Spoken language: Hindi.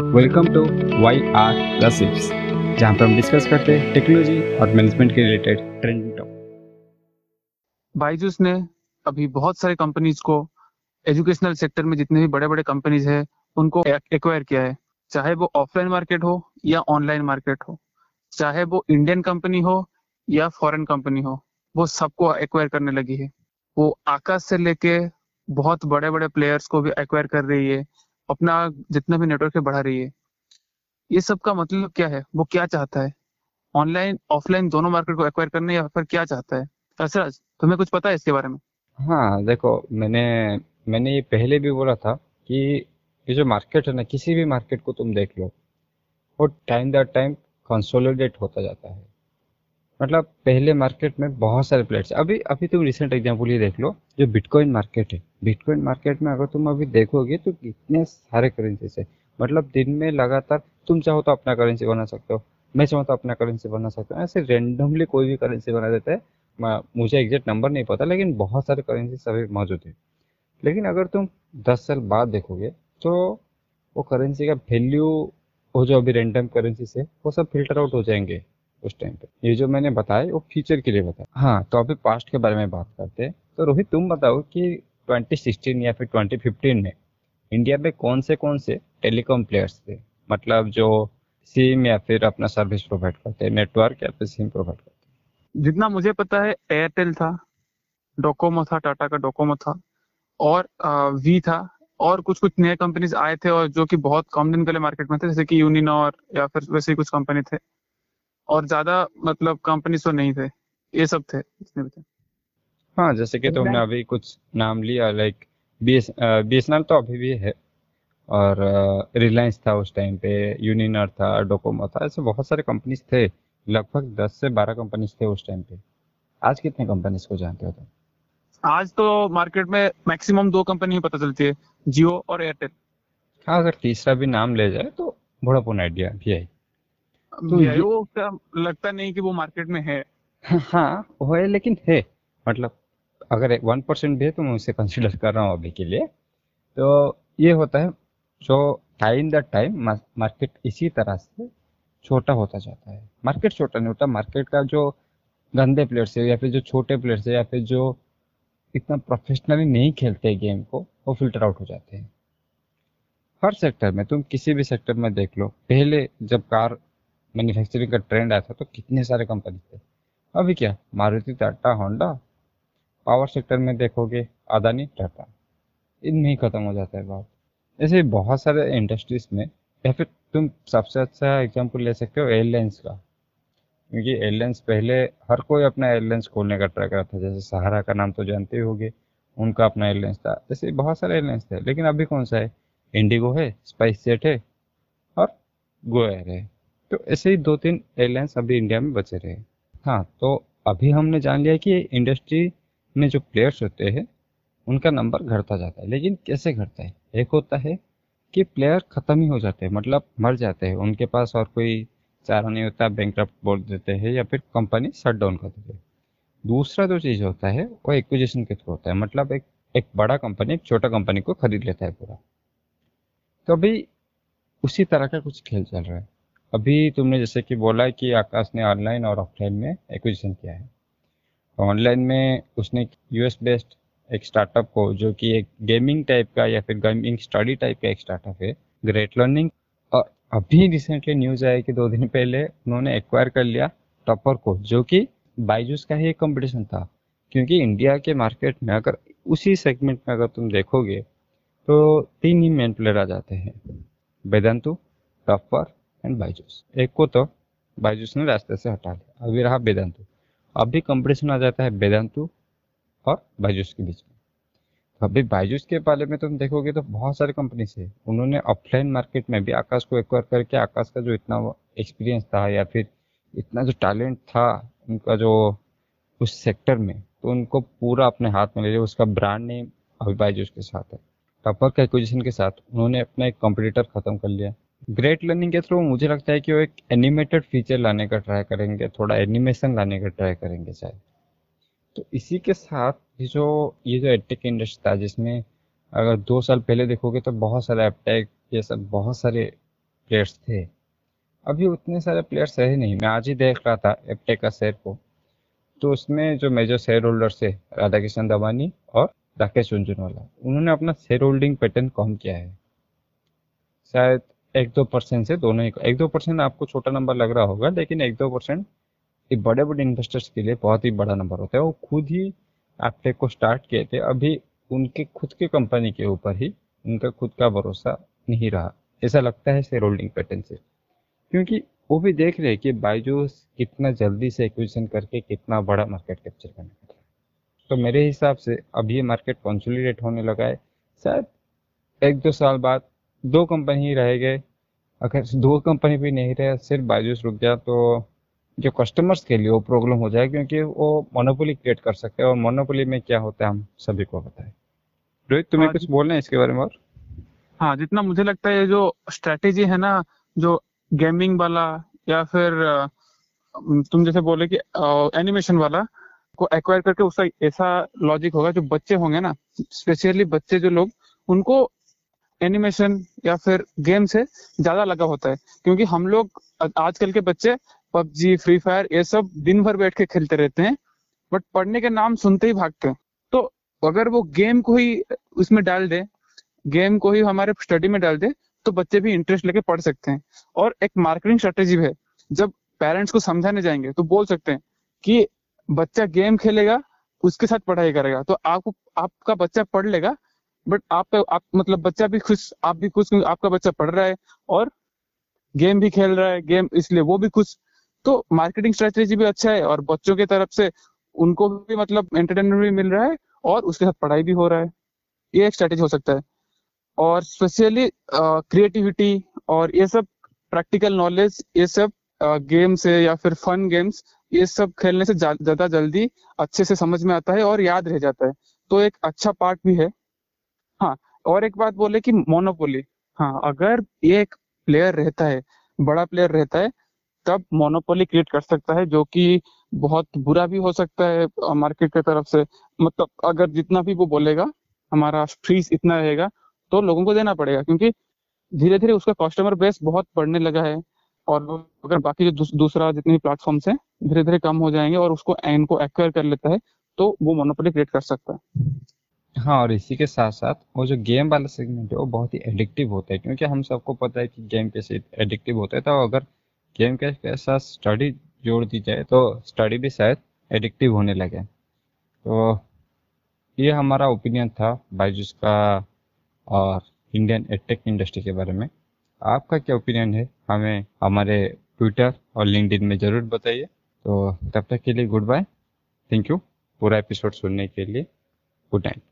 Welcome to Y R gossips जहाँ पर हम डिस्कस करते हैं टेक्नोलॉजी और मैनेजमेंट के रिलेटेड ट्रेंडिंग टॉपिक बाइजूस ने अभी बहुत सारे कंपनीज़ को एजुकेशनल सेक्टर में जितने भी बड़े बड़े कंपनीज़ है, उनको एक्वायर किया है। चाहे वो ऑफलाइन मार्केट हो या ऑनलाइन मार्केट हो, चाहे वो इंडियन कंपनी हो या फॉरेन कंपनी हो, वो सबको एक्वायर करने लगी है। वो आकाश से लेके बहुत बड़े बड़े प्लेयर्स को भी एक्वायर कर रही है। अपना जितना भी नेटवर्क है बढ़ा रही है। ये सब का मतलब क्या है? वो क्या चाहता है? ऑनलाइन ऑफलाइन दोनों मार्केट को एक्वायर करने या फिर क्या चाहता है? रसराज तुम्हें कुछ पता है इसके बारे में? हाँ देखो, मैंने मैंने ये पहले भी बोला था कि ये जो मार्केट है ना, किसी भी मार्केट को तुम देख लो, वो टाइम दर टाइम कंसोलिडेट होता जाता है। मतलब पहले मार्केट में बहुत सारे प्लेयर्स अभी अभी तुम रिसेंट एग्ज़ाम्पल ये देख लो, जो बिटकॉइन मार्केट है। बिटकॉइन मार्केट में अगर तुम अभी देखोगे तो कितने सारे करेंसीज है। मतलब दिन में लगातार तुम चाहो तो अपना करेंसी बना सकते हो, मैं चाहूँ तो अपना करेंसी बना सकता हूँ। ऐसे रेंडमली कोई भी करेंसी बना देता है मुझे एग्जैक्ट नंबर नहीं पता, लेकिन बहुत सारे करेंसी सभी मौजूद है। लेकिन अगर तुम दस साल बाद देखोगे तो वो करेंसी का वैल्यू वो जो अभी रेंडम करेंसी से वो सब फ़िल्टर आउट हो जाएँगे। उस टाइम पे। ये जो मैंने बताया वो फ्यूचर के लिए बताया। हाँ तो अभी पास्ट के बारे में बात करते हैं। तो रोहित, तुम बताओ कि 2016 या फिर 2015 में इंडिया में कौन से कौन से टेलीकॉम प्लेयर्स थे? मतलब जो सिम या फिर अपना सर्विस प्रोवाइड करते हैं नेटवर्क या फिर सिम प्रोवाइड करते जितना मुझे पता है एयरटेल था डोकोमो था टाटा का डोकोमो था, और वी था, और कुछ कुछ नए कंपनीज़ आए थे और जो कि बहुत कम दिन लिए मार्केट में थे, जैसे कि यूनिनॉर या फिर वैसे ही कुछ कंपनी थे। और ज़्यादा मतलब कंपनी तो नहीं थे। ये सब थे जितने भी थे। हाँ जैसे कि तुमने अभी कुछ नाम लिया लाइक बी एस बी तो अभी भी है। और रिलायंस था उस टाइम पे यूनिनर था डोकोमो था ऐसे बहुत सारे कंपनीज़ थे। लगभग दस से बारह कंपनीज़ थे उस टाइम पे। आज कितने कंपनीज़ को जानते हो तुम? आज तो मार्केट में मैक्सिमम दो कंपनी ही पता चलती है जियो और एयरटेल हाँ अगर तीसरा भी नाम ले जाए तो वोडाफोन आइडिया भी है। तो ये... वो लगता नहीं कि वो मार्केट में है। हाँ वो है लेकिन है। मतलब अगर वन परसेंट भी है तो मैं उसे कंसिडर कर रहा हूँ अभी के लिए। तो ये होता है जो टाइम द टाइम मार्केट इसी तरह से छोटा होता जाता है। मार्केट छोटा नहीं होता मार्केट का जो गंदे प्लेयर्स है या फिर जो छोटे प्लेयर्स है या फिर जो इतना प्रोफेशनली नहीं खेलते गेम को वो फ़िल्टर आउट हो जाते हैं। हर सेक्टर में तुम किसी भी सेक्टर में देख लो पहले जब कार मैन्युफैक्चरिंग का ट्रेंड आया था तो कितने सारे कंपनी थे। अभी क्या? Maruti, Tata, Honda. Power sector में देखोगे, अदानी, टाटा। इनमें ही खत्म हो जाता है बात। ऐसे बहुत सारे इंडस्ट्रीज़ में, या फिर तुम सबसे अच्छा एग्ज़ाम्पल ले सकते हो एयरलाइंस का। क्योंकि एयरलाइंस पहले हर कोई अपना एयरलाइंस खोलने का ट्राई कर था। जैसे सहारा का नाम तो जानते ही होगे, उनका अपना एयरलाइंस था। जैसे बहुत सारे एयरलाइंस थे। लेकिन अभी कौन सा है? इंडिगो है स्पाइस जेट है, और गो एयर है। तो ऐसे ही दो तीन एयरलाइंस अभी इंडिया में बचे रहे। हाँ तो अभी हमने जान लिया कि इंडस्ट्री में जो प्लेयर्स होते हैं, उनका नंबर घटता जाता है। लेकिन कैसे घटता है? एक होता है कि प्लेयर ख़त्म ही हो जाते हैं मतलब मर जाते हैं। उनके पास और कोई चारा नहीं होता बैंक बोल देते हैं या फिर कंपनी शट डाउन कर देते हैं। दूसरा जो चीज़ होता है, वो एक्विजिशन के थ्रू होता है। मतलब एक एक बड़ा कंपनी एक छोटा कंपनी को खरीद लेता है पूरा। तो अभी उसी तरह का कुछ खेल चल रहा है। अभी तुमने जैसे कि बोला कि आकाश ने ऑनलाइन और ऑफलाइन में एक्विजिशन किया है। ऑनलाइन में उसने यूएस बेस्ड एक स्टार्टअप को, जो कि एक गेमिंग टाइप का या फिर गेमिंग स्टडी टाइप का एक स्टार्टअप है ग्रेट लर्निंग और अभी रिसेंटली न्यूज़ आया कि दो दिन पहले उन्होंने एक्वायर कर लिया टॉपर को, जो कि बाइजूस का ही एक कॉम्पिटिशन था। क्योंकि इंडिया के मार्केट में अगर उसी सेगमेंट में अगर तुम देखोगे तो तीन ही मेन प्लेयर आ जाते हैं। वेदांतु टॉपर एंड बाइजूस। एक को तो बाइजूस ने रास्ते से हटा लिया। अभी रहा वेदांतु। अभी कंपटीशन आ जाता है वेदांतु और बाइजूस के बीच में। तो अभी बाइजूस के बारे में तुम देखोगे तो बहुत सारे कंपनी है। उन्होंने ऑफलाइन मार्केट में भी आकाश को एक्वायर करके आकाश का जो इतना एक्सपीरियंस था या फिर इतना जो टैलेंट था, उनका जो उस सेक्टर में तो उनको पूरा अपने हाथ में ले लिया। उसका ब्रांड नेम अभी बाइजूस के साथ है। टपर के एक्विजिशन के साथ उन्होंने अपना एक कॉम्पिटिटर खत्म कर लिया। ग्रेट लर्निंग के थ्रू मुझे लगता है कि वो एक एनिमेटेड फीचर लाने का ट्राई करेंगे, थोड़ा एनिमेशन लाने का ट्राई करेंगे शायद। तो इसी के साथ ये जो ये जो एडटेक इंडस्ट्री था, जिसमें अगर दो साल पहले देखोगे तो बहुत सारे एपटेक ये सब बहुत सारे प्लेयर्स थे। अभी उतने सारे प्लेयर्स है नहीं। मैं आज ही देख रहा था एपटेक का शेयर को। तो उसमें जो मेजर शेयर होल्डर थे राधा किशन दवानी और राकेश झुंझुनवाला उन्होंने अपना शेयर होल्डिंग पैटर्न कम किया है। शायद एक दो परसेंट से दोनों ही एक दो परसेंट आपको छोटा नंबर लग रहा होगा, लेकिन एक दो परसेंट बड़े बड़े इन्वेस्टर्स के लिए बहुत ही बड़ा नंबर होता है। वो खुद ही एपटेक को स्टार्ट किए थे, अभी उनके, खुद के कंपनी के ऊपर ही उनका खुद का भरोसा नहीं रहा। ऐसा लगता है शेयर होल्डिंग पैटर्न से। क्योंकि वो भी देख रहे हैं कि बाइजूस कितना जल्दी से एक्विजिशन करके कितना बड़ा मार्केट कैप्चर करने का तो मेरे हिसाब से अब ये मार्केट कॉन्सोलिडेट होने लगा है। शायद एक दो साल बाद दो कंपनी ही रह गए अगर दो कंपनी भी नहीं रहे सिर्फ़ बाइजूस रुक गया तो जो कस्टमर्स के लिए वो प्रॉब्लम हो जाए क्योंकि वो मोनोपोली क्रिएट कर सकते हैं। और मोनोपोली में क्या होता है हम सभी को पता है। रोहित तुम्हें हाँ कुछ बोलना है इसके बारे में और? हाँ जितना मुझे लगता है ये जो स्ट्रेटेजी है ना जो गेमिंग वाला या फिर तुम जैसे बोले कि एनिमेशन वाला को एक्वायर करके उसका ऐसा लॉजिक होगा जो बच्चे होंगे ना स्पेशली बच्चे जो लोग उनको एनिमेशन या फिर गेम से ज़्यादा लगा होता है। क्योंकि हम लोग आजकल के बच्चे, पबजी फ्री फायर ये सब दिन भर बैठ के खेलते रहते हैं बट पढ़ने के नाम सुनते ही भागते हैं। तो अगर वो गेम को ही उसमें डाल दे गेम को ही हमारे स्टडी में डाल दे तो बच्चे भी इंटरेस्ट लेके पढ़ सकते हैं। और एक मार्केटिंग स्ट्रेटेजी है। जब पेरेंट्स को समझाने जाएँगे तो बोल सकते हैं कि बच्चा गेम खेलेगा, उसके साथ पढ़ाई करेगा। तो आपको, आपका बच्चा पढ़ लेगा बट आपका, आप मतलब बच्चा भी खुश, आप भी खुश आपका बच्चा पढ़ रहा है और गेम भी खेल रहा है, गेम, इसलिए वो भी खुश। तो मार्केटिंग स्ट्रेटेजी भी अच्छा है और बच्चों की तरफ़ से उनको भी मतलब एंटरटेनमेंट भी मिल रहा है और उसके साथ पढ़ाई भी हो रहा है। ये एक स्ट्रेटेजी हो सकता है। और स्पेशली क्रिएटिविटी और ये सब प्रैक्टिकल नॉलेज ये सब गेम से या फिर फन गेम्स ये सब खेलने से ज़्यादा जल्दी अच्छे से समझ में आता है और याद रह जाता है। तो एक अच्छा पार्ट भी है। हाँ और एक बात बोले कि मोनोपोली हाँ अगर ये एक प्लेयर रहता है बड़ा प्लेयर रहता है तब मोनोपोली क्रिएट कर सकता है जो कि बहुत बुरा भी हो सकता है मार्केट की तरफ़ से। मतलब अगर जितना भी वो बोलेगा हमारा फ़ीस इतना रहेगा तो लोगों को देना पड़ेगा क्योंकि धीरे धीरे उसका कस्टमर बेस बहुत बढ़ने लगा है और अगर बाकी जो दूस, दूसरा जितने भी प्लेटफॉर्म्स हैं धीरे धीरे कम हो जाएँगे और उसको इनको एक्वायर कर लेता है तो वो मोनोपोली क्रिएट कर सकता है। हाँ और इसी के साथ साथ वो जो गेम वाला सेगमेंट है, वो बहुत ही एडिक्टिव होता है। क्योंकि हम सबको पता है कि गेम कैसे एडिक्टिव होता है। तो अगर गेम के साथ स्टडी जोड़ दी जाए तो स्टडी भी शायद एडिक्टिव होने लगे। तो ये हमारा ओपिनियन था बाइजूस का और इंडियन एडटेक इंडस्ट्री के बारे में। आपका क्या ओपिनियन है? हमें हमारे ट्विटर और लिंक्डइन में ज़रूर बताइए। तो तब तक के लिए गुड बाय थैंक यू पूरा एपिसोड सुनने के लिए। Good night